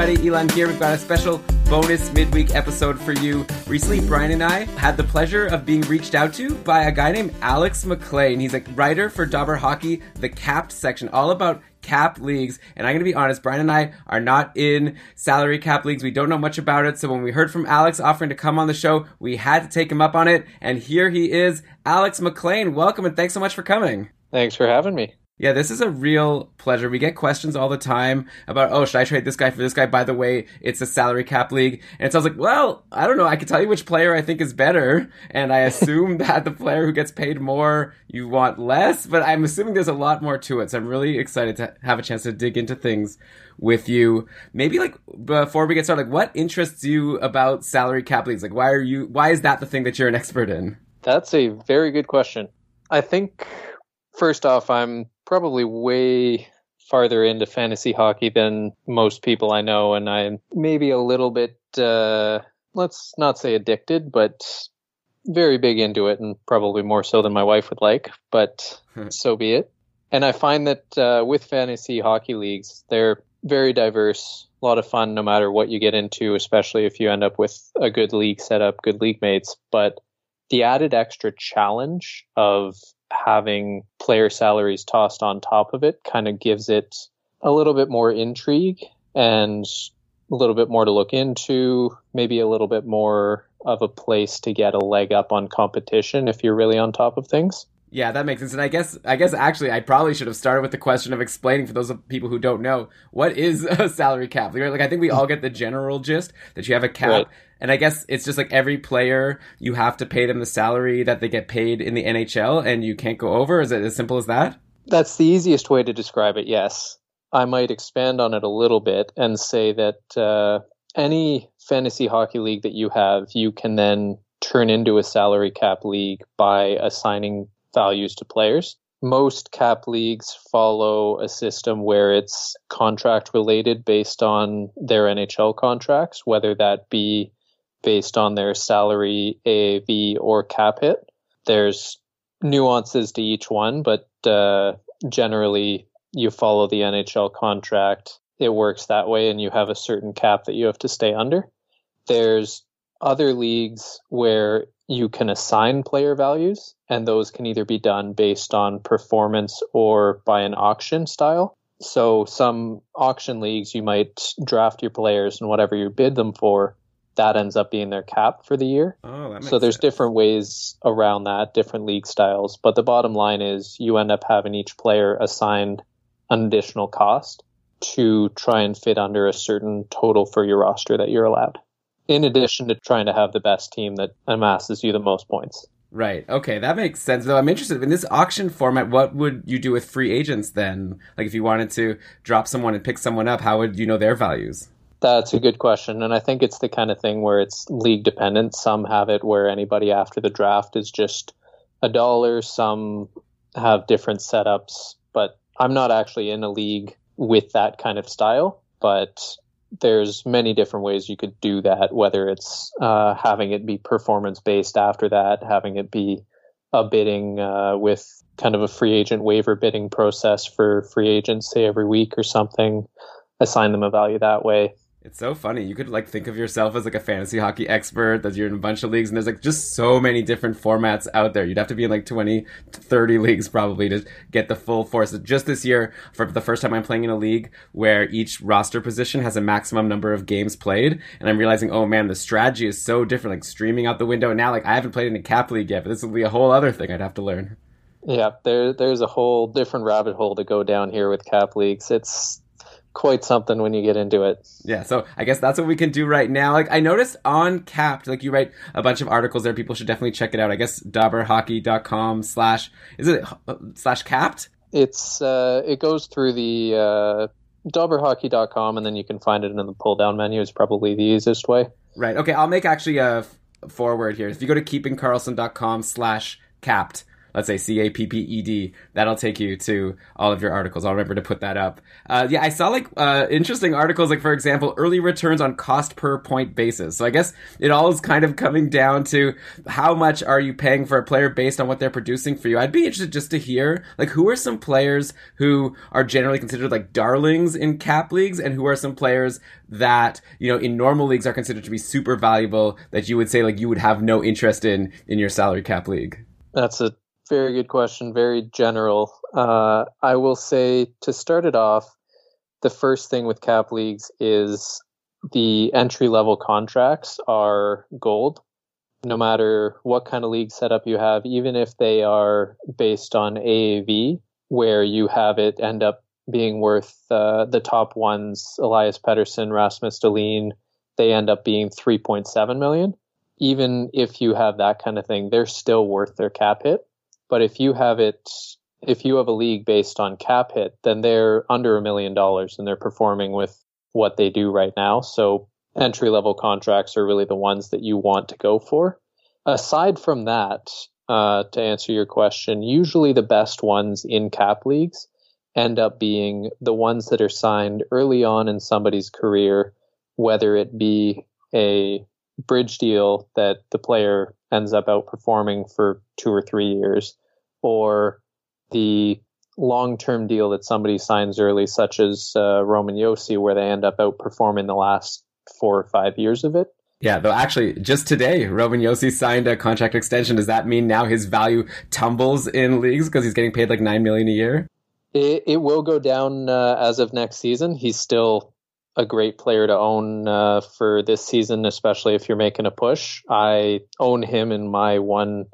Everybody, Elon here. We've got a special bonus midweek episode for you. Recently, Brian and I had the pleasure of being reached out to by a guy named Alex McLean. He's a writer for Dobber Hockey, the capped section, all about cap leagues. And I'm going to be honest, Brian and I are not in salary cap leagues. We don't know much about it. So when we heard from Alex offering to come on the show, we had to take him up on it. And here he is, Alex McLean. Welcome and thanks so much for coming. Thanks for having me. Yeah, this is a real pleasure. We get questions all the time about, oh, should I trade this guy for this guy? By the way, it's a salary cap league. And it sounds like, well, I don't know. I can tell you which player I think is better. And I assume that the player who gets paid more, you want less. But I'm assuming there's a lot more to it. So I'm really excited to have a chance to dig into things with you. Maybe like before we get started, like what interests you about salary cap leagues? Like why are you, why is that the thing that you're an expert in? That's a very good question. I think first off, I'm probably way farther into fantasy hockey than most people I know, and I'm maybe a little bit, uh, let's not say addicted, but very big into it, and probably more so than my wife would like, but so be it. And I find that uh, with fantasy hockey leagues, they're very diverse, a lot of fun no matter what you get into, especially if you end up with a good league setup, good league mates. But the added extra challenge of having player salaries tossed on top of it kind of gives it a little bit more intrigue and a little bit more to look into, maybe a little bit more of a place to get a leg up on competition if you're really on top of things. Yeah, that makes sense. And I guess, I guess actually, I probably should have started with the question of explaining for those people who don't know what is a salary cap. Like, I think we all get the general gist that you have a cap, right. And I guess it's just like every player you have to pay them the salary that they get paid in the NHL, and you can't go over. Is it as simple as that? That's the easiest way to describe it. Yes, I might expand on it a little bit and say that uh, any fantasy hockey league that you have, you can then turn into a salary cap league by assigning values to players. Most cap leagues follow a system where it's contract related based on their NHL contracts, whether that be based on their salary, AAV, or cap hit. There's nuances to each one, but uh, generally you follow the NHL contract. It works that way, and you have a certain cap that you have to stay under. There's other leagues where you can assign player values, and those can either be done based on performance or by an auction style. So, some auction leagues, you might draft your players and whatever you bid them for, that ends up being their cap for the year. Oh, so, there's sense. different ways around that, different league styles. But the bottom line is you end up having each player assigned an additional cost to try and fit under a certain total for your roster that you're allowed in addition to trying to have the best team that amasses you the most points. Right. Okay, that makes sense. Though I'm interested in this auction format. What would you do with free agents then? Like, if you wanted to drop someone and pick someone up, how would you know their values? That's a good question, and I think it's the kind of thing where it's league dependent. Some have it where anybody after the draft is just a dollar. Some have different setups, but I'm not actually in a league with that kind of style. But there's many different ways you could do that, whether it's uh, having it be performance based after that, having it be a bidding uh, with kind of a free agent waiver bidding process for free agents, say every week or something, assign them a value that way. It's so funny. You could like think of yourself as like a fantasy hockey expert that you're in a bunch of leagues and there's like just so many different formats out there. You'd have to be in like 20 30 leagues probably to get the full force. Just this year, for the first time I'm playing in a league where each roster position has a maximum number of games played and I'm realizing, "Oh man, the strategy is so different like streaming out the window." And now like I haven't played in a cap league yet, but this will be a whole other thing I'd have to learn. Yeah, there there's a whole different rabbit hole to go down here with cap leagues. It's quite something when you get into it. Yeah, so I guess that's what we can do right now. Like I noticed on Capped, like you write a bunch of articles there. People should definitely check it out. I guess dobberhockey.com slash is it uh, slash capped? It's uh it goes through the uh dobberhockey.com and then you can find it in the pull down menu is probably the easiest way. Right. Okay, I'll make actually a forward here. If you go to keepingkarlsson.com slash capped, let's say C A P P E D. That'll take you to all of your articles. I'll remember to put that up. Uh, yeah, I saw like uh, interesting articles, like for example, early returns on cost per point basis. So I guess it all is kind of coming down to how much are you paying for a player based on what they're producing for you. I'd be interested just to hear like who are some players who are generally considered like darlings in cap leagues, and who are some players that you know in normal leagues are considered to be super valuable that you would say like you would have no interest in in your salary cap league. That's a very good question. Very general. Uh, I will say to start it off, the first thing with cap leagues is the entry level contracts are gold. No matter what kind of league setup you have, even if they are based on AAV, where you have it end up being worth uh, the top ones, Elias Pettersson, Rasmus Dahlin, they end up being 3.7 million. Even if you have that kind of thing, they're still worth their cap hit. But if you have it, if you have a league based on cap hit, then they're under a million dollars and they're performing with what they do right now. So entry level contracts are really the ones that you want to go for. Aside from that, uh, to answer your question, usually the best ones in cap leagues end up being the ones that are signed early on in somebody's career, whether it be a bridge deal that the player ends up outperforming for two or three years, or the long term deal that somebody signs early, such as uh, Roman Josi, where they end up outperforming the last four or five years of it. Yeah, though actually, just today, Roman Josi signed a contract extension. Does that mean now his value tumbles in leagues because he's getting paid like nine million a year? It, it will go down uh, as of next season. He's still a great player to own uh, for this season, especially if you're making a push. I own him in my one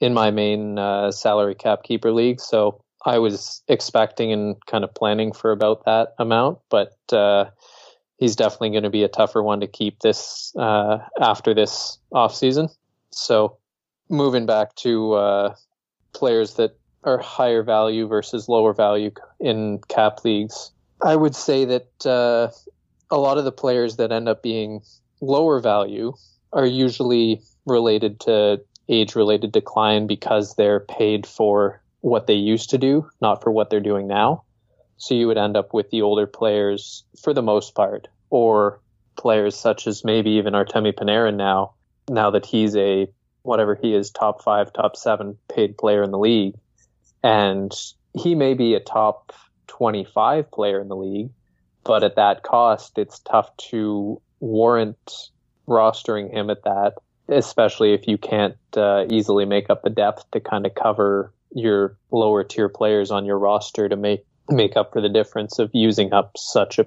in my main uh, salary cap keeper league, so I was expecting and kind of planning for about that amount, but uh, he's definitely going to be a tougher one to keep this uh, after this off season. So moving back to uh, players that are higher value versus lower value in cap leagues. I would say that uh, a lot of the players that end up being lower value are usually related to age related decline because they're paid for what they used to do, not for what they're doing now. So you would end up with the older players for the most part, or players such as maybe even Artemi Panarin now, now that he's a whatever he is, top five, top seven paid player in the league. And he may be a top 25 player in the league, but at that cost, it's tough to warrant rostering him at that especially if you can't uh, easily make up the depth to kind of cover your lower tier players on your roster to make make up for the difference of using up such a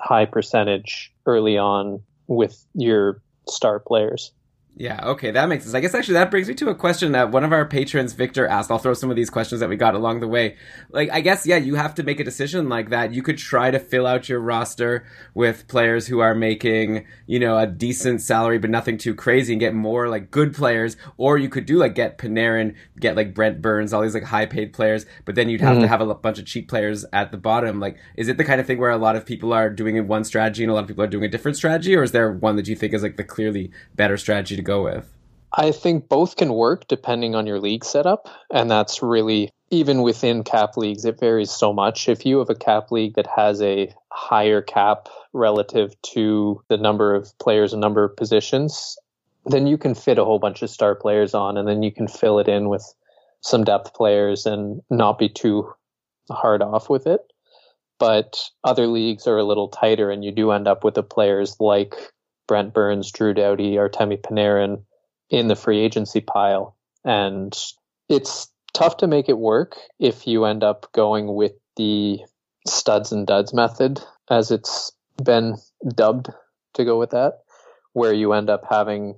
high percentage early on with your star players. Yeah, okay, that makes sense. I guess actually that brings me to a question that one of our patrons, Victor, asked. I'll throw some of these questions that we got along the way. Like, I guess, yeah, you have to make a decision like that. You could try to fill out your roster with players who are making, you know, a decent salary, but nothing too crazy and get more like good players. Or you could do like get Panarin, get like Brent Burns, all these like high paid players, but then you'd have mm-hmm. to have a bunch of cheap players at the bottom. Like, is it the kind of thing where a lot of people are doing one strategy and a lot of people are doing a different strategy? Or is there one that you think is like the clearly better strategy to go with? I think both can work depending on your league setup. And that's really, even within cap leagues, it varies so much. If you have a cap league that has a higher cap relative to the number of players and number of positions, then you can fit a whole bunch of star players on and then you can fill it in with some depth players and not be too hard off with it. but other leagues are a little tighter, and you do end up with the players like Brent Burns, Drew Doughty, Artemi Panarin in the free agency pile. And it's tough to make it work if you end up going with the studs and duds method, as it's been dubbed to go with that, where you end up having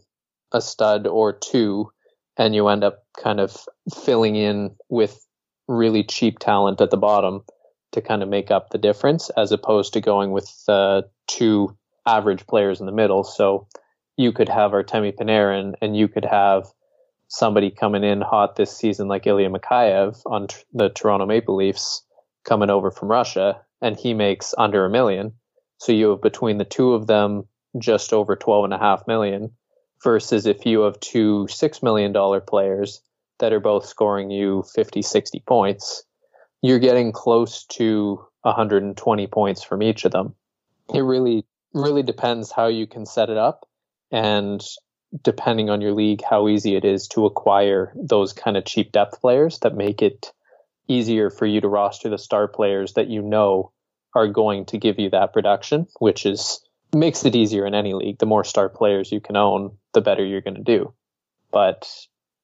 a stud or two and you end up kind of filling in with really cheap talent at the bottom to kind of make up the difference as opposed to going with uh, two average players in the middle. So you could have Artemi Panarin and you could have somebody coming in hot this season like Ilya Mikheyev on the Toronto Maple Leafs coming over from Russia and he makes under a million. So you have between the two of them just over 12 and a half million versus if you have two $6 million players that are both scoring you 50, 60 points, you're getting close to 120 points from each of them. It really, really depends how you can set it up and depending on your league, how easy it is to acquire those kind of cheap depth players that make it easier for you to roster the star players that you know are going to give you that production, which is makes it easier in any league. The more star players you can own, the better you're going to do. But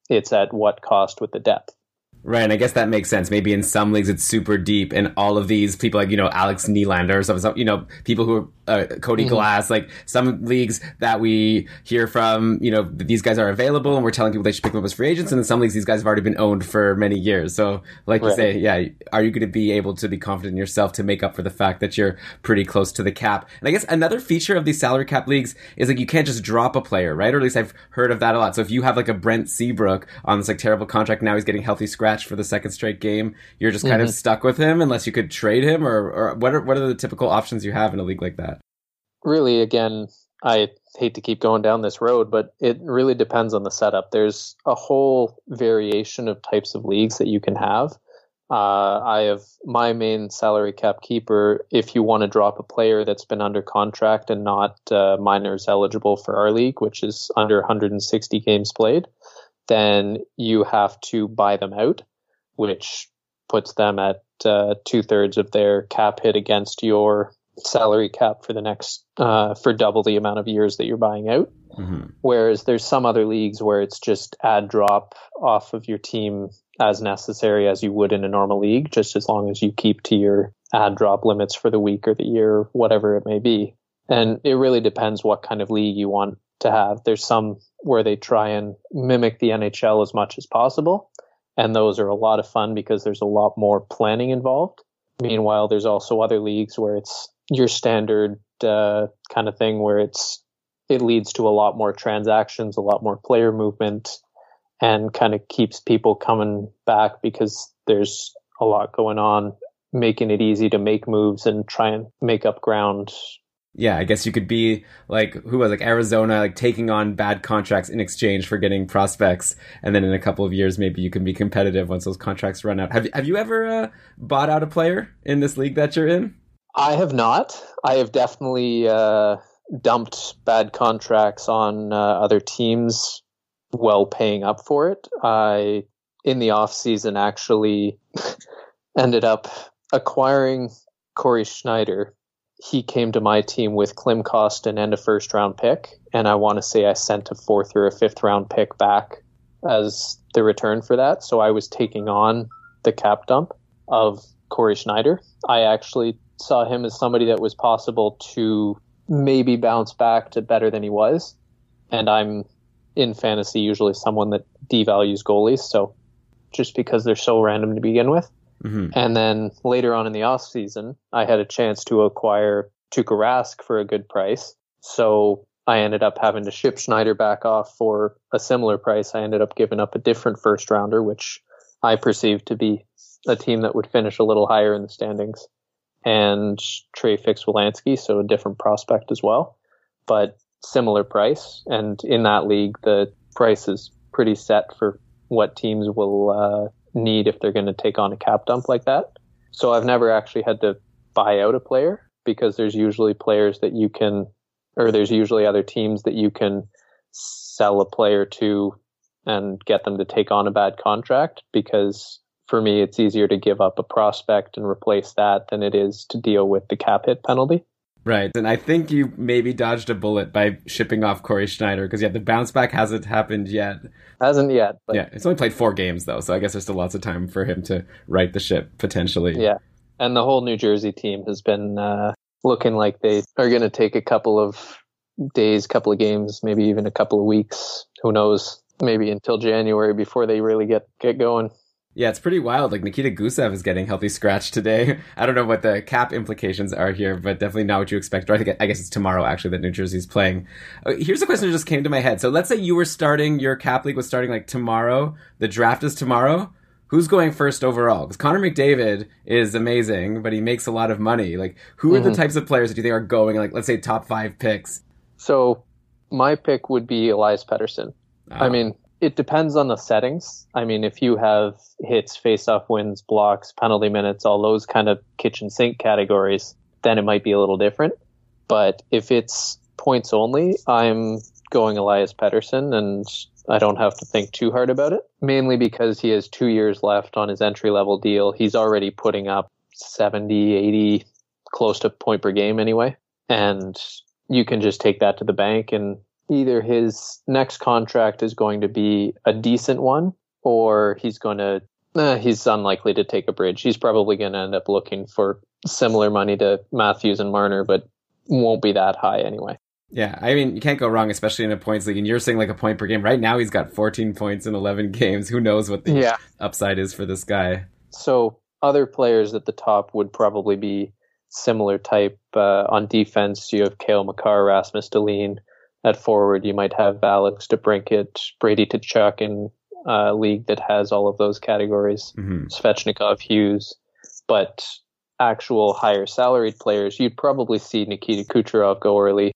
it's at what cost with the depth. Right, and I guess that makes sense. Maybe in some leagues it's super deep, and all of these people, like you know Alex Nylander, some, some you know people who are uh, Cody mm-hmm. Glass, like some leagues that we hear from, you know these guys are available, and we're telling people they should pick them up as free agents. And in some leagues, these guys have already been owned for many years. So, like right. you say, yeah, are you going to be able to be confident in yourself to make up for the fact that you're pretty close to the cap? And I guess another feature of these salary cap leagues is like you can't just drop a player, right? Or at least I've heard of that a lot. So if you have like a Brent Seabrook on this like terrible contract, now he's getting healthy scratch for the second straight game, you're just kind mm-hmm. of stuck with him unless you could trade him, or, or what are what are the typical options you have in a league like that? Really, again, I hate to keep going down this road, but it really depends on the setup. There's a whole variation of types of leagues that you can have. Uh, I have my main salary cap keeper. If you want to drop a player that's been under contract and not uh, minors eligible for our league, which is under 160 games played, then you have to buy them out which puts them at uh, two thirds of their cap hit against your salary cap for the next uh, for double the amount of years that you're buying out. Mm-hmm. Whereas there's some other leagues where it's just add drop off of your team as necessary as you would in a normal league, just as long as you keep to your add drop limits for the week or the year, whatever it may be. And it really depends what kind of league you want to have. There's some where they try and mimic the NHL as much as possible and those are a lot of fun because there's a lot more planning involved. Meanwhile, there's also other leagues where it's your standard uh, kind of thing where it's it leads to a lot more transactions, a lot more player movement, and kind of keeps people coming back because there's a lot going on, making it easy to make moves and try and make up ground yeah, I guess you could be like who was like Arizona, like taking on bad contracts in exchange for getting prospects, and then in a couple of years, maybe you can be competitive once those contracts run out. Have Have you ever uh, bought out a player in this league that you're in? I have not. I have definitely uh, dumped bad contracts on uh, other teams while paying up for it. I in the off season actually ended up acquiring Cory Schneider he came to my team with Klim Kostin and a first round pick, and I want to say I sent a fourth or a fifth round pick back as the return for that. So I was taking on the cap dump of Cory Schneider. I actually saw him as somebody that was possible to maybe bounce back to better than he was. And I'm in fantasy usually someone that devalues goalies. So just because they're so random to begin with, Mm-hmm. And then later on in the off season, I had a chance to acquire Tuukka Rask for a good price. So I ended up having to ship Schneider back off for a similar price. I ended up giving up a different first rounder, which I perceived to be a team that would finish a little higher in the standings, and Trey Fix-Wolansky, so a different prospect as well, but similar price. And in that league, the price is pretty set for what teams will uh, need if they're going to take on a cap dump like that. So I've never actually had to buy out a player because there's usually players that you can, or there's usually other teams that you can sell a player to and get them to take on a bad contract because for me, it's easier to give up a prospect and replace that than it is to deal with the cap hit penalty. Right. And I think you maybe dodged a bullet by shipping off Cory Schneider because, yeah, the bounce back hasn't happened yet. Hasn't yet. But... Yeah. It's only played four games, though. So I guess there's still lots of time for him to right the ship potentially. Yeah. And the whole New Jersey team has been uh, looking like they are going to take a couple of days, couple of games, maybe even a couple of weeks. Who knows? Maybe until January before they really get, get going. Yeah, it's pretty wild. Like Nikita Gusev is getting healthy scratch today. I don't know what the cap implications are here, but definitely not what you expect. I, think, I guess it's tomorrow actually that New Jersey's playing. Uh, here's a question that just came to my head. So let's say you were starting your cap league was starting like tomorrow. The draft is tomorrow. Who's going first overall? Because Connor McDavid is amazing, but he makes a lot of money. Like, who are mm-hmm. the types of players that you think are going? Like, let's say top five picks. So my pick would be Elias Pettersson. Oh. I mean, it depends on the settings. I mean, if you have hits, face-off wins, blocks, penalty minutes, all those kind of kitchen sink categories, then it might be a little different. But if it's points only, I'm going Elias Pettersson, and I don't have to think too hard about it. Mainly because he has two years left on his entry level deal. He's already putting up 70, 80, close to point per game anyway. And you can just take that to the bank and either his next contract is going to be a decent one or he's going to eh, he's unlikely to take a bridge. He's probably going to end up looking for similar money to Matthews and Marner, but won't be that high anyway. Yeah, I mean, you can't go wrong, especially in a points league. And you're saying like a point per game. Right now, he's got 14 points in 11 games. Who knows what the yeah. upside is for this guy? So, other players at the top would probably be similar type. Uh, on defense, you have Cale Makar, Rasmus Dahlin, at forward, you might have Alex DeBrincat, Brady Tkachuk in a league that has all of those categories, mm-hmm. Svechnikov, Hughes, but actual higher salaried players, you'd probably see Nikita Kucherov go early.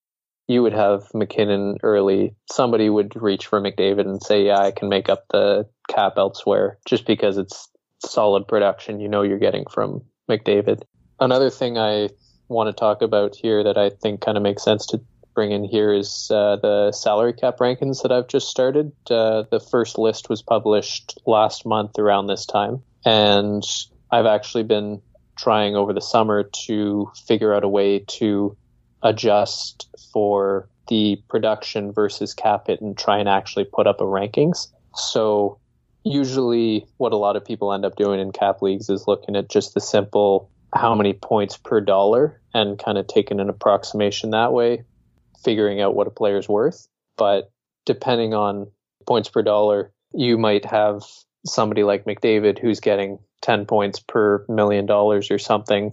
You would have MacKinnon early. Somebody would reach for McDavid and say, "Yeah, I can make up the cap elsewhere," just because it's solid production. You know, you're getting from McDavid. Another thing I want to talk about here that I think kind of makes sense to bring in here is uh, the salary cap rankings that I've just started. Uh, the first list was published last month around this time, and I've actually been trying over the summer to figure out a way to adjust for the production versus cap hit and try and actually put up a rankings. So usually what a lot of people end up doing in cap leagues is looking at just the simple how many points per dollar and kind of taking an approximation that way figuring out what a player's worth. But depending on points per dollar, you might have somebody like McDavid who's getting 10 points per million dollars or something,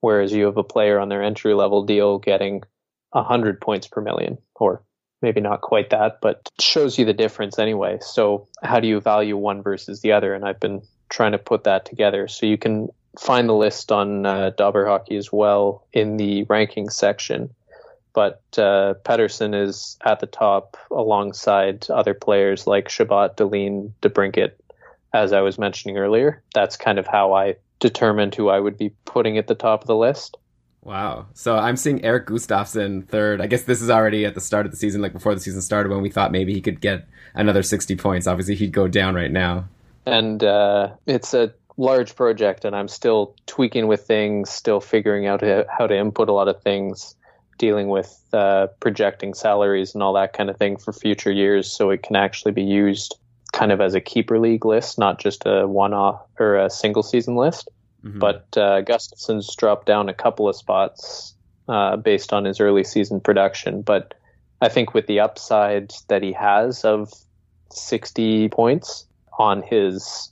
whereas you have a player on their entry level deal getting 100 points per million, or maybe not quite that, but shows you the difference anyway. So, how do you value one versus the other? And I've been trying to put that together. So, you can find the list on uh, Dobber Hockey as well in the ranking section but uh, Pettersson is at the top alongside other players like Chabot, Dahlin, DeBrincat, as I was mentioning earlier. That's kind of how I determined who I would be putting at the top of the list. Wow. So I'm seeing Erik Gustafsson third. I guess this is already at the start of the season, like before the season started, when we thought maybe he could get another 60 points. Obviously, he'd go down right now. And uh, it's a large project, and I'm still tweaking with things, still figuring out how to input a lot of things dealing with uh, projecting salaries and all that kind of thing for future years so it can actually be used kind of as a keeper league list, not just a one off or a single season list. Mm-hmm. But uh, Gustafsson's dropped down a couple of spots uh, based on his early season production. But I think with the upside that he has of 60 points on his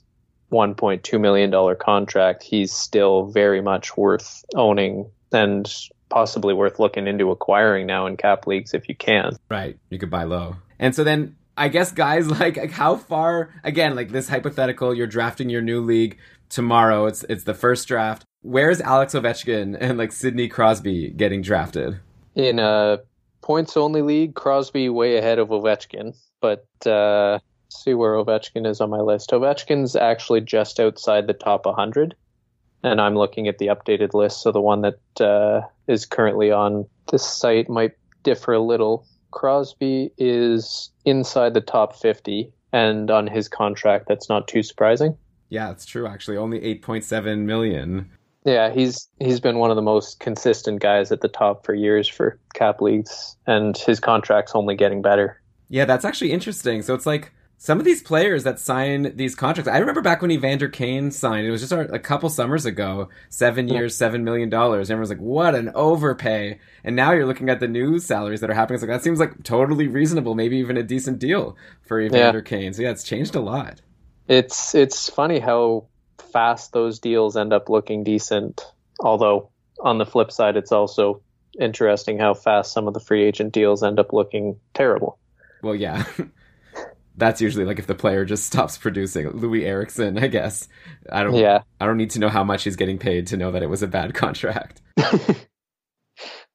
$1.2 million contract, he's still very much worth owning and possibly worth looking into acquiring now in cap leagues if you can. Right. You could buy low. And so then I guess guys like, like how far again like this hypothetical you're drafting your new league tomorrow it's it's the first draft. Where's Alex Ovechkin and like Sidney Crosby getting drafted? In a points only league, Crosby way ahead of Ovechkin, but uh see where Ovechkin is on my list. Ovechkin's actually just outside the top 100 and I'm looking at the updated list. So the one that uh, is currently on this site might differ a little. Crosby is inside the top 50, and on his contract, that's not too surprising. Yeah, it's true. Actually, only eight point seven million. Yeah, he's he's been one of the most consistent guys at the top for years for cap leagues, and his contract's only getting better. Yeah, that's actually interesting. So it's like some of these players that sign these contracts. I remember back when Evander Kane signed. It was just a couple summers ago. Seven years, seven million dollars. Everyone's like, "What an overpay!" And now you're looking at the new salaries that are happening. It's like that seems like totally reasonable, maybe even a decent deal for Evander yeah. Kane. So yeah, it's changed a lot. It's it's funny how fast those deals end up looking decent. Although on the flip side, it's also interesting how fast some of the free agent deals end up looking terrible. Well, yeah. That's usually like if the player just stops producing. Loui Eriksson, I guess. I don't yeah. I don't need to know how much he's getting paid to know that it was a bad contract.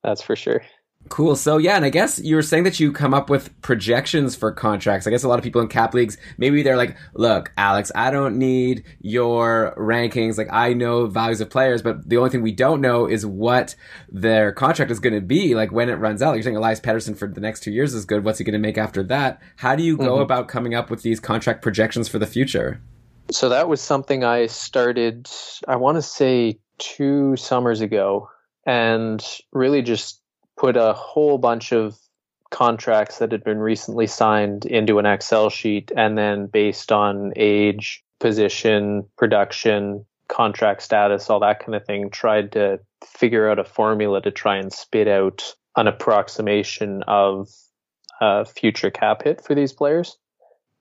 That's for sure. Cool. So yeah, and I guess you were saying that you come up with projections for contracts. I guess a lot of people in cap leagues, maybe they're like, look, Alex, I don't need your rankings. Like I know values of players, but the only thing we don't know is what their contract is going to be, like when it runs out. Like you're saying Elias Pettersson for the next two years is good. What's he going to make after that? How do you go mm-hmm. about coming up with these contract projections for the future? So that was something I started, I want to say two summers ago and really just put a whole bunch of contracts that had been recently signed into an Excel sheet and then based on age, position, production, contract status, all that kind of thing, tried to figure out a formula to try and spit out an approximation of a future cap hit for these players.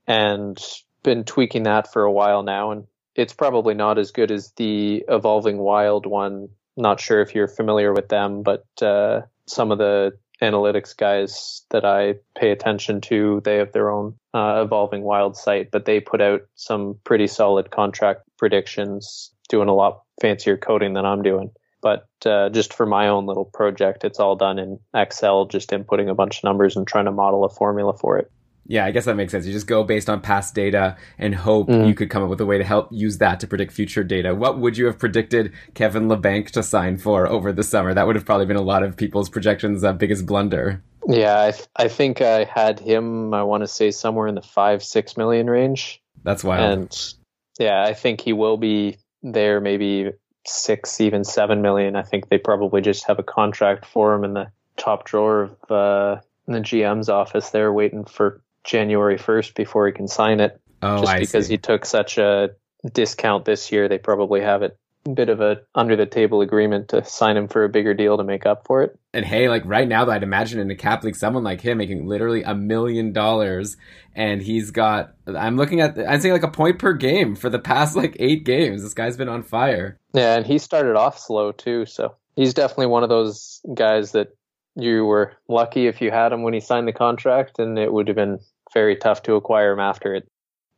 And been tweaking that for a while now. And it's probably not as good as the Evolving Wild one. Not sure if you're familiar with them, but uh, some of the analytics guys that I pay attention to, they have their own uh, evolving wild site, but they put out some pretty solid contract predictions, doing a lot fancier coding than I'm doing. But uh, just for my own little project, it's all done in Excel, just inputting a bunch of numbers and trying to model a formula for it. Yeah, I guess that makes sense. You just go based on past data and hope mm. you could come up with a way to help use that to predict future data. What would you have predicted Kevin Labanc to sign for over the summer? That would have probably been a lot of people's projections' uh, biggest blunder. Yeah, I, th- I think I had him, I want to say somewhere in the five, six million range. That's wild. And yeah, I think he will be there maybe six, even seven million. I think they probably just have a contract for him in the top drawer of uh, the GM's office there waiting for January 1st before he can sign it. Oh, just I because see. he took such a discount this year, they probably have it a bit of a under the table agreement to sign him for a bigger deal to make up for it. And hey, like right now, I'd imagine in a cap league, someone like him making literally a million dollars, and he's got. I'm looking at. I'm saying like a point per game for the past like eight games. This guy's been on fire. Yeah, and he started off slow too, so he's definitely one of those guys that you were lucky if you had him when he signed the contract, and it would have been very tough to acquire him after it.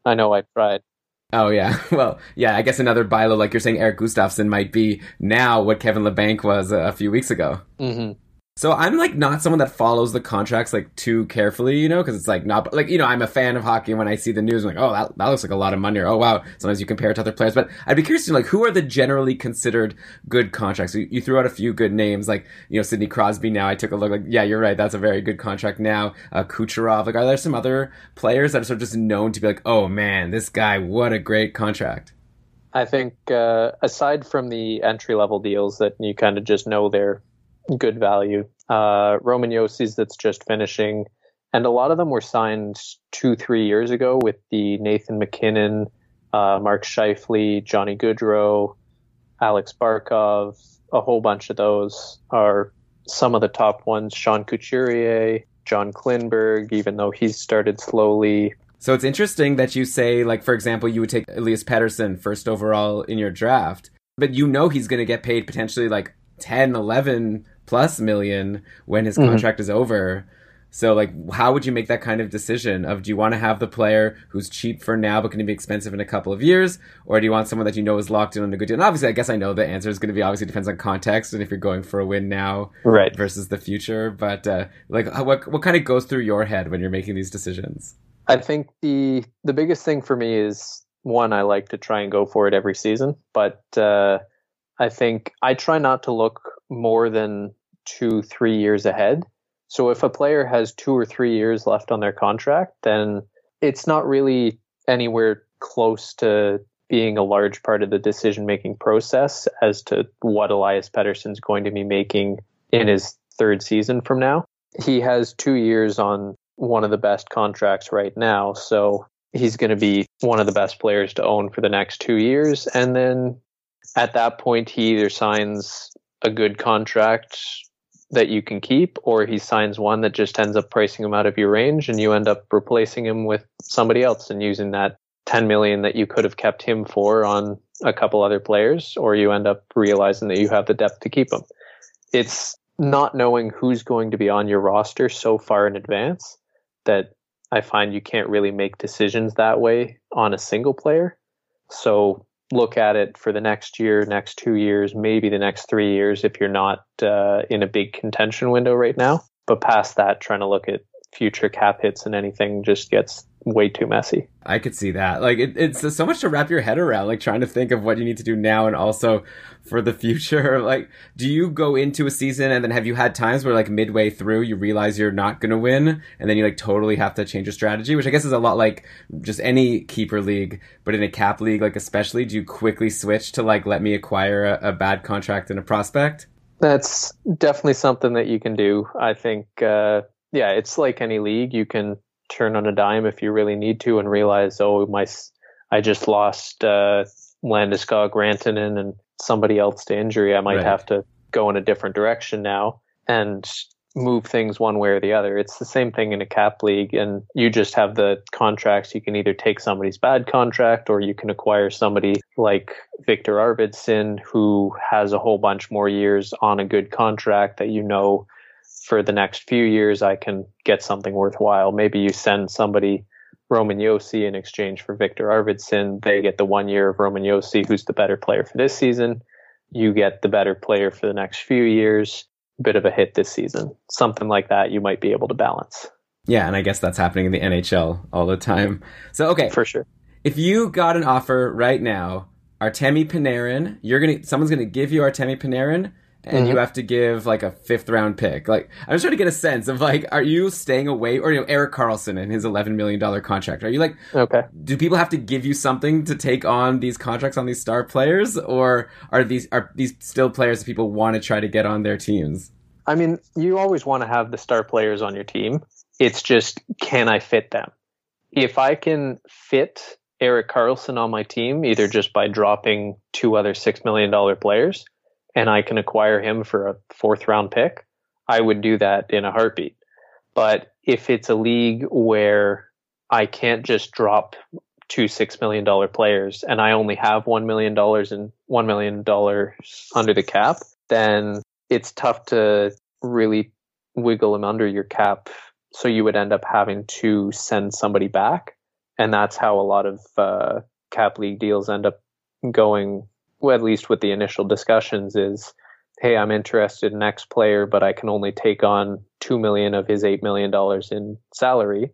I know I tried. Oh yeah, well yeah. I guess another buy low, like you're saying, Erik Gustafsson might be now what Kevin Labanc was a, few weeks ago. Mm-hmm. So I'm like not someone that follows the contracts like too carefully, you know, because it's like not like you know I'm a fan of hockey. And when I see the news, I'm like, oh, that, that looks like a lot of money, or oh wow. Sometimes you compare it to other players, but I'd be curious to know like who are the generally considered good contracts. You, you threw out a few good names, like you know Sidney Crosby. Now I took a look, like yeah, you're right, that's a very good contract. Now uh, Kucherov, like are there some other players that are sort of just known to be like, oh man, this guy, what a great contract. I think uh, aside from the entry level deals that you kind of just know they're good value. Uh, Roman Josi's that's just finishing, and a lot of them were signed two, three years ago with the Nathan MacKinnon, uh, Mark Scheifele, Johnny Gaudreau, Alex Barkov. A whole bunch of those are some of the top ones. Sean Couturier, John Klingberg, even though he's started slowly. So it's interesting that you say, like, for example, you would take Elias Pettersson first overall in your draft, but you know he's going to get paid potentially like 10, 11 plus million when his mm-hmm. contract is over. So like how would you make that kind of decision of do you want to have the player who's cheap for now but going to be expensive in a couple of years or do you want someone that you know is locked in on a good deal? And obviously I guess I know the answer is going to be obviously depends on context and if you're going for a win now right. versus the future, but uh, like what what kind of goes through your head when you're making these decisions? I think the the biggest thing for me is one I like to try and go for it every season, but uh, I think I try not to look more than two, three years ahead. So if a player has two or three years left on their contract, then it's not really anywhere close to being a large part of the decision making process as to what Elias Pettersson's going to be making in his third season from now. He has two years on one of the best contracts right now. So he's going to be one of the best players to own for the next two years. And then at that point, he either signs a good contract that you can keep, or he signs one that just ends up pricing him out of your range, and you end up replacing him with somebody else and using that 10 million that you could have kept him for on a couple other players, or you end up realizing that you have the depth to keep him. It's not knowing who's going to be on your roster so far in advance that I find you can't really make decisions that way on a single player. So look at it for the next year, next two years, maybe the next three years if you're not uh, in a big contention window right now. But past that, trying to look at future cap hits and anything just gets way too messy. I could see that. Like it, it's so much to wrap your head around, like trying to think of what you need to do now and also for the future. Like, do you go into a season and then have you had times where like midway through you realize you're not going to win and then you like totally have to change your strategy, which I guess is a lot like just any keeper league, but in a cap league, like especially, do you quickly switch to like let me acquire a, a bad contract and a prospect? That's definitely something that you can do. I think, uh, yeah, it's like any league. You can turn on a dime if you really need to and realize, oh, my, I just lost uh, Landeskog, Rantanen, and somebody else to injury. I might right. have to go in a different direction now and move things one way or the other. It's the same thing in a cap league, and you just have the contracts. You can either take somebody's bad contract or you can acquire somebody like Victor Arvidsson, who has a whole bunch more years on a good contract that you know for the next few years, I can get something worthwhile. Maybe you send somebody Roman Josi in exchange for Victor Arvidsson. They get the one year of Roman Josi, who's the better player for this season. You get the better player for the next few years. Bit of a hit this season. Something like that you might be able to balance. Yeah, and I guess that's happening in the NHL all the time. So okay. For sure. If you got an offer right now, Artemi Panarin, you're gonna someone's gonna give you Artemi Panarin and mm-hmm. you have to give like a fifth round pick. Like I'm just trying to get a sense of like, are you staying away or you know Erik Karlsson and his 11 million dollar contract? Are you like, okay? Do people have to give you something to take on these contracts on these star players, or are these are these still players that people want to try to get on their teams? I mean, you always want to have the star players on your team. It's just can I fit them? If I can fit Erik Karlsson on my team, either just by dropping two other six million dollar players and I can acquire him for a fourth round pick, I would do that in a heartbeat. But if it's a league where I can't just drop two six million dollar players and I only have one million dollars and one million dollars under the cap, then it's tough to really wiggle him under your cap. So you would end up having to send somebody back, and that's how a lot of uh, cap league deals end up going at least with the initial discussions, is hey, I'm interested in X player, but I can only take on two million of his eight million dollars in salary.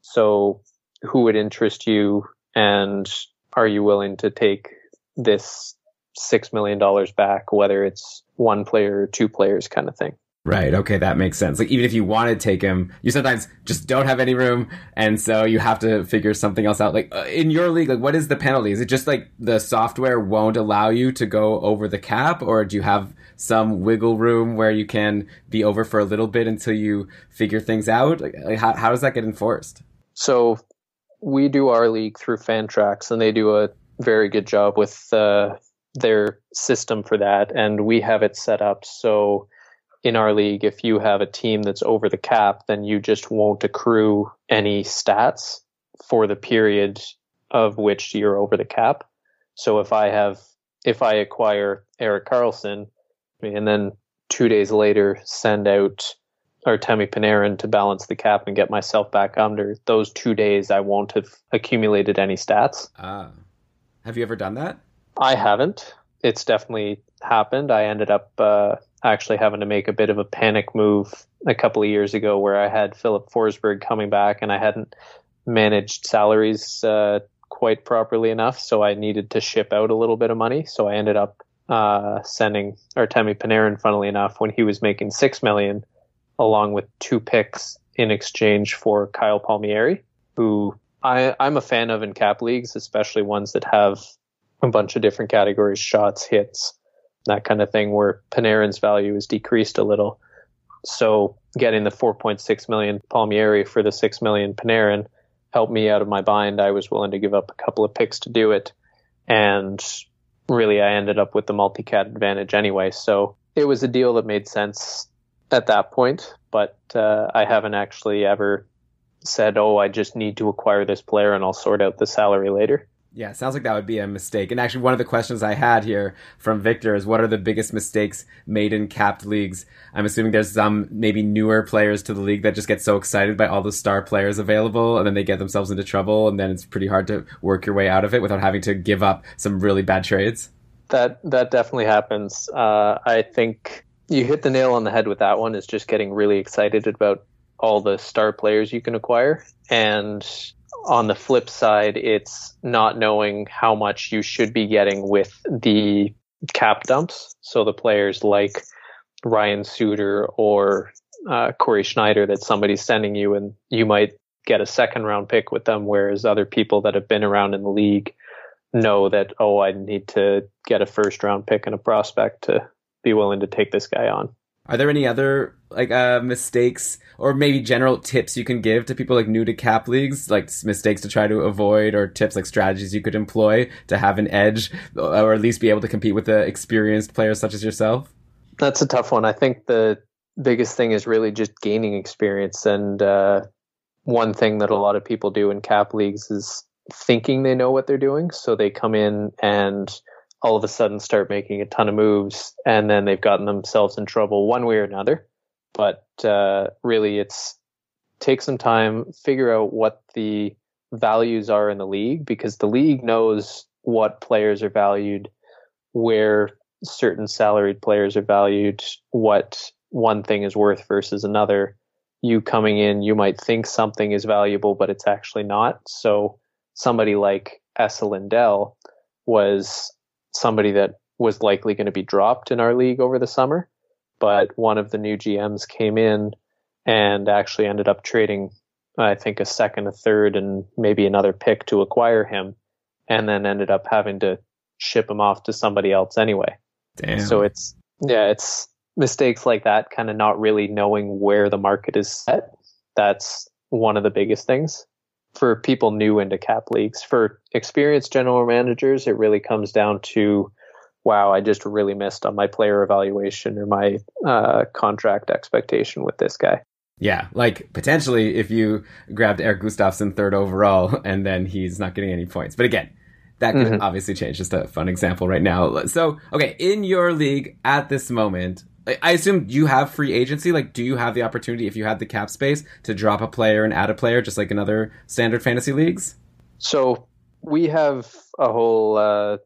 So who would interest you and are you willing to take this six million dollars back, whether it's one player or two players kind of thing? Right. Okay, that makes sense. Like even if you want to take him, you sometimes just don't have any room, and so you have to figure something else out. Like uh, in your league, like what is the penalty? Is it just like the software won't allow you to go over the cap, or do you have some wiggle room where you can be over for a little bit until you figure things out? Like, like how how does that get enforced? So we do our league through Fantrax, and they do a very good job with uh, their system for that, and we have it set up so in our league, if you have a team that's over the cap, then you just won't accrue any stats for the period of which you're over the cap. So if I have, if I acquire Erik Karlsson and then two days later send out Artemi Panarin to balance the cap and get myself back under, those two days I won't have accumulated any stats. Ah. Have you ever done that? I haven't. It's definitely happened. I ended up uh, actually having to make a bit of a panic move a couple of years ago where I had Filip Forsberg coming back and I hadn't managed salaries uh, quite properly enough, so I needed to ship out a little bit of money. So I ended up uh, sending Artemi Panarin, funnily enough, when he was making six million, along with two picks in exchange for Kyle Palmieri, who I, I'm a fan of in cap leagues, especially ones that have a bunch of different categories, shots, hits, that kind of thing, where Panarin's value is decreased a little. So getting the 4.6 million Palmieri for the 6 million Panarin helped me out of my bind. I was willing to give up a couple of picks to do it. And really, I ended up with the multi cat advantage anyway. So it was a deal that made sense at that point, but uh, I haven't actually ever said, oh, I just need to acquire this player and I'll sort out the salary later. Yeah, sounds like that would be a mistake. And actually, one of the questions I had here from Victor is what are the biggest mistakes made in capped leagues? I'm assuming there's some maybe newer players to the league that just get so excited by all the star players available and then they get themselves into trouble and then it's pretty hard to work your way out of it without having to give up some really bad trades. That that definitely happens. Uh, I think you hit the nail on the head with that one. Is just getting really excited about all the star players you can acquire and on the flip side, it's not knowing how much you should be getting with the cap dumps. So the players like Ryan Suter or uh, Cory Schneider that somebody's sending you, and you might get a second round pick with them, whereas other people that have been around in the league know that, oh, I need to get a first round pick and a prospect to be willing to take this guy on. Are there any other like uh, mistakes or maybe general tips you can give to people like new to cap leagues, like mistakes to try to avoid, or tips like strategies you could employ to have an edge, or at least be able to compete with the experienced players such as yourself? That's a tough one. I think the biggest thing is really just gaining experience, and uh, one thing that a lot of people do in cap leagues is thinking they know what they're doing, so they come in and all of a sudden start making a ton of moves and then they've gotten themselves in trouble one way or another. But uh, really, it's take some time, figure out what the values are in the league because the league knows what players are valued, where certain salaried players are valued, what one thing is worth versus another. You coming in, you might think something is valuable, but it's actually not. So somebody like Esa Lindell was somebody that was likely going to be dropped in our league over the summer. But one of the new GMs came in and actually ended up trading, I think, a second, a third, and maybe another pick to acquire him, and then ended up having to ship him off to somebody else anyway. Damn. So it's, yeah, it's mistakes like that, kind of not really knowing where the market is set. That's one of the biggest things for people new into cap leagues. For experienced general managers, it really comes down to, wow, I just really missed on my player evaluation or my uh, contract expectation with this guy. Yeah, like potentially if you grabbed Erik Gustafsson third overall and then he's not getting any points. But again, that could mm-hmm. obviously change. Just a fun example right now. So, okay, in your league at this moment, I assume you have free agency. Like, do you have the opportunity, if you had the cap space, to drop a player and add a player, just like in other standard fantasy leagues? So we have a whole uh,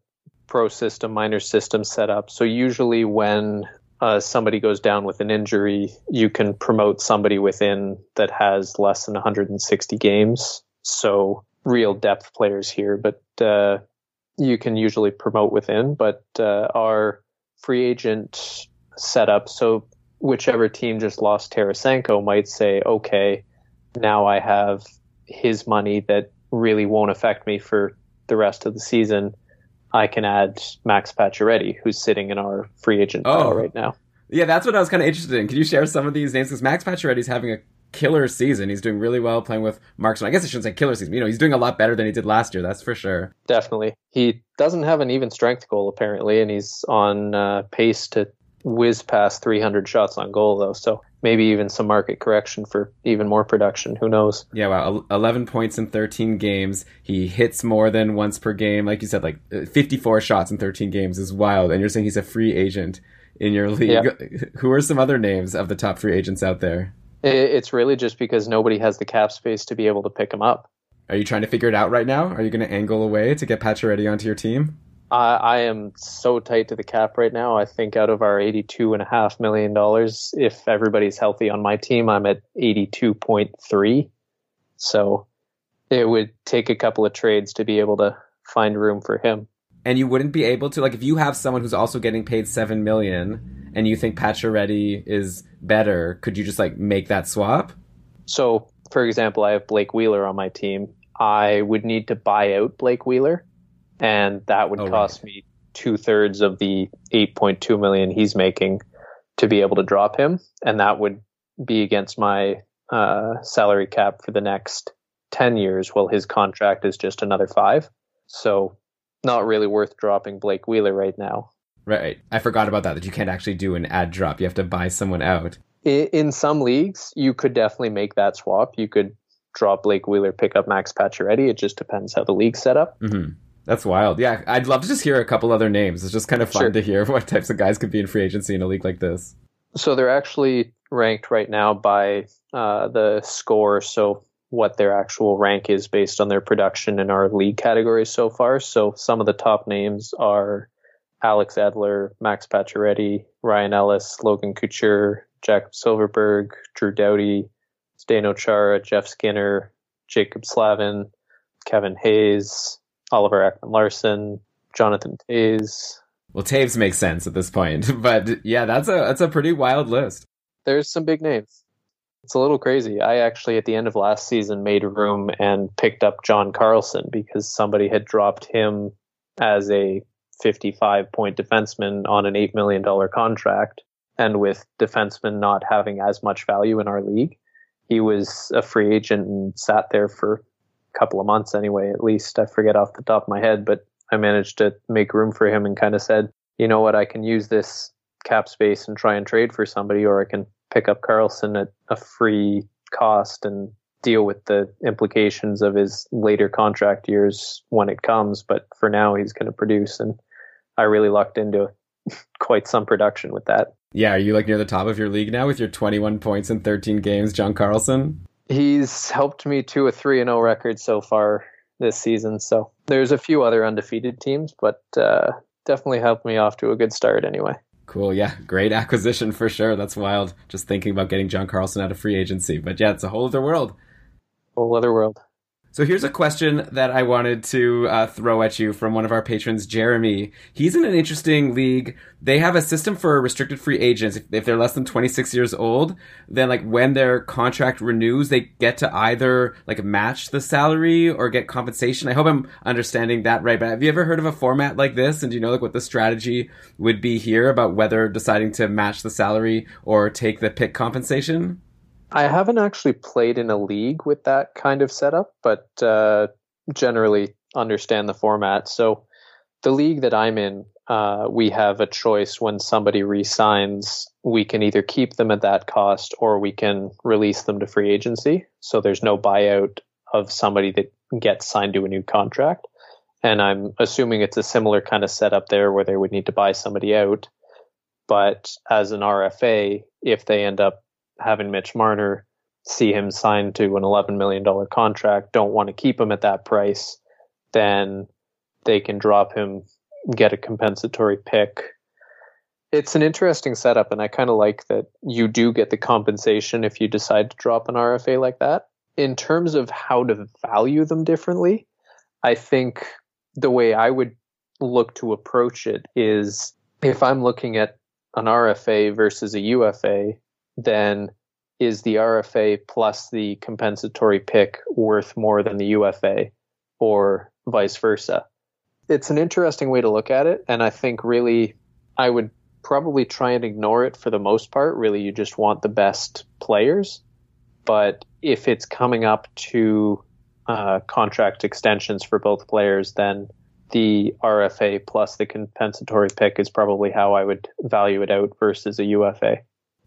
pro system, minor system set up. So usually, when uh, somebody goes down with an injury, you can promote somebody within that has less than 160 games. So real depth players here, but uh, you can usually promote within. But uh, our free agent set up so whichever team just lost Tarasenko might say, okay, now I have his money that really won't affect me for the rest of the season. I can add Max Pacioretty, who's sitting in our free agent pile oh. right now. Yeah, that's what I was kind of interested in. Can you share some of these names? Because Max Pacioretty's having a killer season. He's doing really well playing with Mark Stone. I guess I shouldn't say killer season. You know, he's doing a lot better than he did last year. That's for sure. Definitely. He doesn't have an even strength goal apparently, and he's on uh, pace to whiz past 300 shots on goal though. So maybe even some market correction for even more production. Who knows? Yeah, wow. 11 points in 13 games. He hits more than once per game. Like you said, like uh, 54 shots in 13 games is wild. And you're saying he's a free agent in your league. Yeah. Who are some other names of the top free agents out there? It's really just because nobody has the cap space to be able to pick him up. Are you trying to figure it out right now? Are you going to angle away to get Pacioretty onto your team? I, I am so tight to the cap right now. I think out of our eighty-two and a half million dollars, if everybody's healthy on my team, I'm at eighty-two point three. So it would take a couple of trades to be able to find room for him. And you wouldn't be able to like if you have someone who's also getting paid seven million, and you think Pacioretty is better, could you just like make that swap? So, for example, I have Blake Wheeler on my team. I would need to buy out Blake Wheeler and that would Oh, cost me two thirds of the 8.2 million he's making to be able to drop him, and that would be against my uh, salary cap for the next 10 years. While his contract is just another five, so not really worth dropping Blake Wheeler right now. Right. I forgot about that. That you can't actually do an ad drop. You have to buy someone out. In some leagues, you could definitely make that swap. You could drop Blake Wheeler, pick up Max Pacioretty. It just depends how the league's set up. hmm That's wild. Yeah, I'd love to just hear a couple other names. It's just kind of fun Sure. to hear what types of guys could be in free agency in a league like this. So they're actually ranked right now by uh, the score. So what their actual rank is based on their production in our league categories so far. So some of the top names are Alex Edler, Max Pacioretty, Ryan Ellis, Logan Couture, Jakob Silfverberg, Drew Doughty, Zdeno Chara, Jeff Skinner, Jaccob Slavin, Kevin Hayes, Oliver Ekman-Larsson, Jonathan Toews. Well, Taves makes sense at this point, but yeah, that's a that's a pretty wild list. there's some big names. It's a little crazy. I actually, at the end of last season, made room and picked up John Carlson because somebody had dropped him as a 55 point defenseman on an $8 million contract. And with defensemen not having as much value in our league, he was a free agent and sat there for couple of months anyway, at least. I forget off the top of my head, but I managed to make room for him and kind of said, you know what, I can use this cap space and try and trade for somebody, or I can pick up Carlson at a free cost and deal with the implications of his later contract years when it comes. But for now, he's going to produce, and I really lucked into quite some production with that. Yeah, are you like near the top of your league now with your 21 points in 13 games, John Carlson? He's helped me to a 3 and 0 record so far this season. So there's a few other undefeated teams, but uh, definitely helped me off to a good start anyway. Cool, yeah, great acquisition for sure. That's wild. Just thinking about getting John Carlson out of free agency, but yeah, it's a whole other world. Whole other world. So here's a question that I wanted to uh, throw at you from one of our patrons, Jeremy. He's in an interesting league. They have a system for restricted free agents. If, if they're less than 26 years old, then like when their contract renews, they get to either like match the salary or get compensation. I hope I'm understanding that right. But have you ever heard of a format like this? And do you know like what the strategy would be here about whether deciding to match the salary or take the pick compensation? I haven't actually played in a league with that kind of setup, but uh, generally understand the format. So, the league that I'm in, uh, we have a choice when somebody resigns. We can either keep them at that cost or we can release them to free agency. So, there's no buyout of somebody that gets signed to a new contract. And I'm assuming it's a similar kind of setup there where they would need to buy somebody out. But as an RFA, if they end up having Mitch Marner see him signed to an $11 million contract, don't want to keep him at that price, then they can drop him, get a compensatory pick. It's an interesting setup, and I kind of like that you do get the compensation if you decide to drop an RFA like that. In terms of how to value them differently, I think the way I would look to approach it is if I'm looking at an RFA versus a UFA, then is the RFA plus the compensatory pick worth more than the UFA or vice versa? It's an interesting way to look at it. And I think really I would probably try and ignore it for the most part. Really, you just want the best players. But if it's coming up to uh, contract extensions for both players, then the RFA plus the compensatory pick is probably how I would value it out versus a UFA.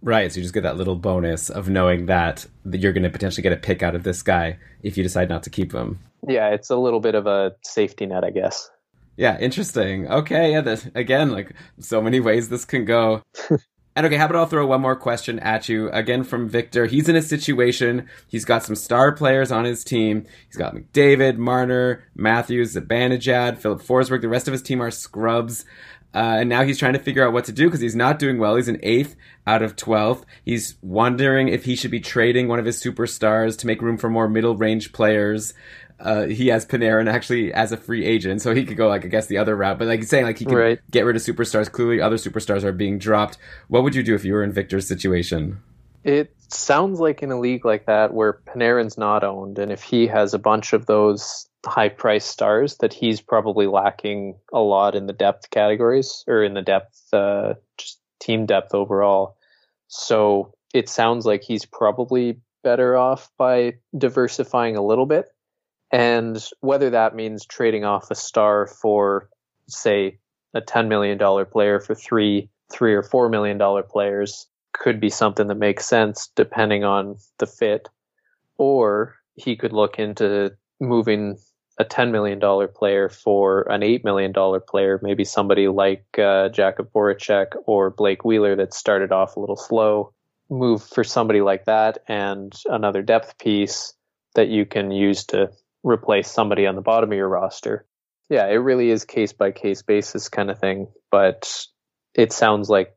Right, so you just get that little bonus of knowing that that you're going to potentially get a pick out of this guy if you decide not to keep him. Yeah, it's a little bit of a safety net, I guess. Yeah, interesting. Okay, yeah, this, again, like so many ways this can go. and okay, how about I'll throw one more question at you again from Victor. He's in a situation. He's got some star players on his team. He's got McDavid, Marner, Matthews, Zibanejad, Filip Forsberg. The rest of his team are scrubs. Uh, and now he's trying to figure out what to do because he's not doing well. He's an eighth out of 12th. He's wondering if he should be trading one of his superstars to make room for more middle range players. Uh, he has Panarin actually as a free agent, so he could go like I guess the other route. But like he's saying, like he could Right. get rid of superstars. Clearly, other superstars are being dropped. What would you do if you were in Victor's situation? It sounds like in a league like that where Panarin's not owned, and if he has a bunch of those high price stars, that he's probably lacking a lot in the depth categories or in the depth, uh, just team depth overall. So it sounds like he's probably better off by diversifying a little bit. And whether that means trading off a star for, say, a $10 million player for three, three or $4 million players could be something that makes sense depending on the fit. Or he could look into moving a $10 million player for an $8 million player, maybe somebody like uh, Jakub Voracek or Blake Wheeler that started off a little slow move for somebody like that and another depth piece that you can use to replace somebody on the bottom of your roster. Yeah, it really is case by case basis kind of thing, but it sounds like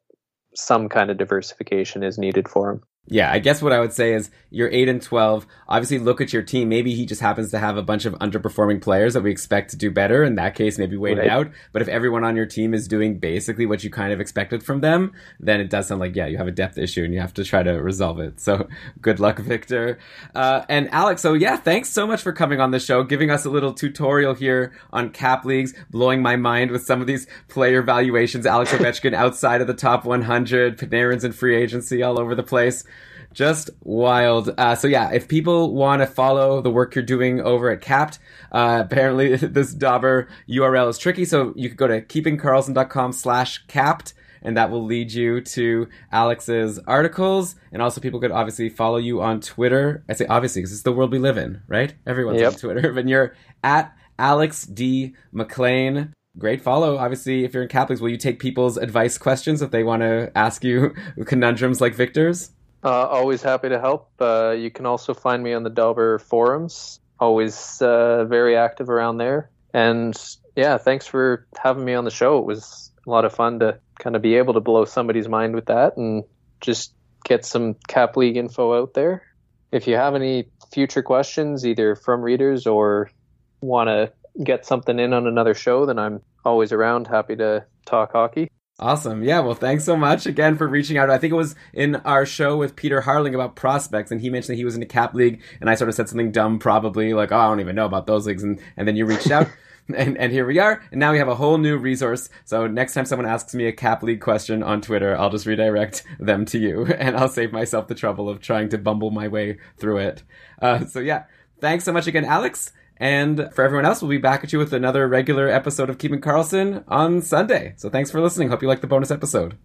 some kind of diversification is needed for him. Yeah, I guess what I would say is you're 8 and 12. Obviously, look at your team. Maybe he just happens to have a bunch of underperforming players that we expect to do better. In that case, maybe wait right. it out. But if everyone on your team is doing basically what you kind of expected from them, then it does sound like, yeah, you have a depth issue and you have to try to resolve it. So good luck, Victor. Uh, and Alex, so yeah, thanks so much for coming on the show, giving us a little tutorial here on cap leagues, blowing my mind with some of these player valuations. Alex Ovechkin outside of the top 100, Panarin's in free agency all over the place just wild. Uh, so yeah, if people want to follow the work you're doing over at Capped, uh, apparently this Dobber URL is tricky. So you could go to keepingkarlsson.com slash capped and that will lead you to Alex's articles. And also people could obviously follow you on Twitter. I say obviously because it's the world we live in, right? Everyone's yep. on Twitter, but you're at Alex D. McLean great follow. Obviously, if you're in cap leagues, will you take people's advice questions if they want to ask you conundrums like Victor's? Uh, always happy to help. Uh, you can also find me on the Dobber forums. Always uh, very active around there. And yeah, thanks for having me on the show. It was a lot of fun to kind of be able to blow somebody's mind with that and just get some Cap League info out there. If you have any future questions, either from readers or want to get something in on another show, then I'm always around, happy to talk hockey. Awesome. Yeah. Well, thanks so much again for reaching out. I think it was in our show with Peter Harling about prospects, and he mentioned that he was in a cap league, and I sort of said something dumb, probably like, "Oh, I don't even know about those leagues," and and then you reached out. and, and here we are. And now we have a whole new resource. So next time someone asks me a cap league question on Twitter, I'll just redirect them to you and I'll save myself the trouble of trying to bumble my way through it. Uh, so yeah, thanks so much again, Alex. And for everyone else, we'll be back at you with another regular episode of Keeping Karlsson on Sunday. So thanks for listening. Hope you like the bonus episode.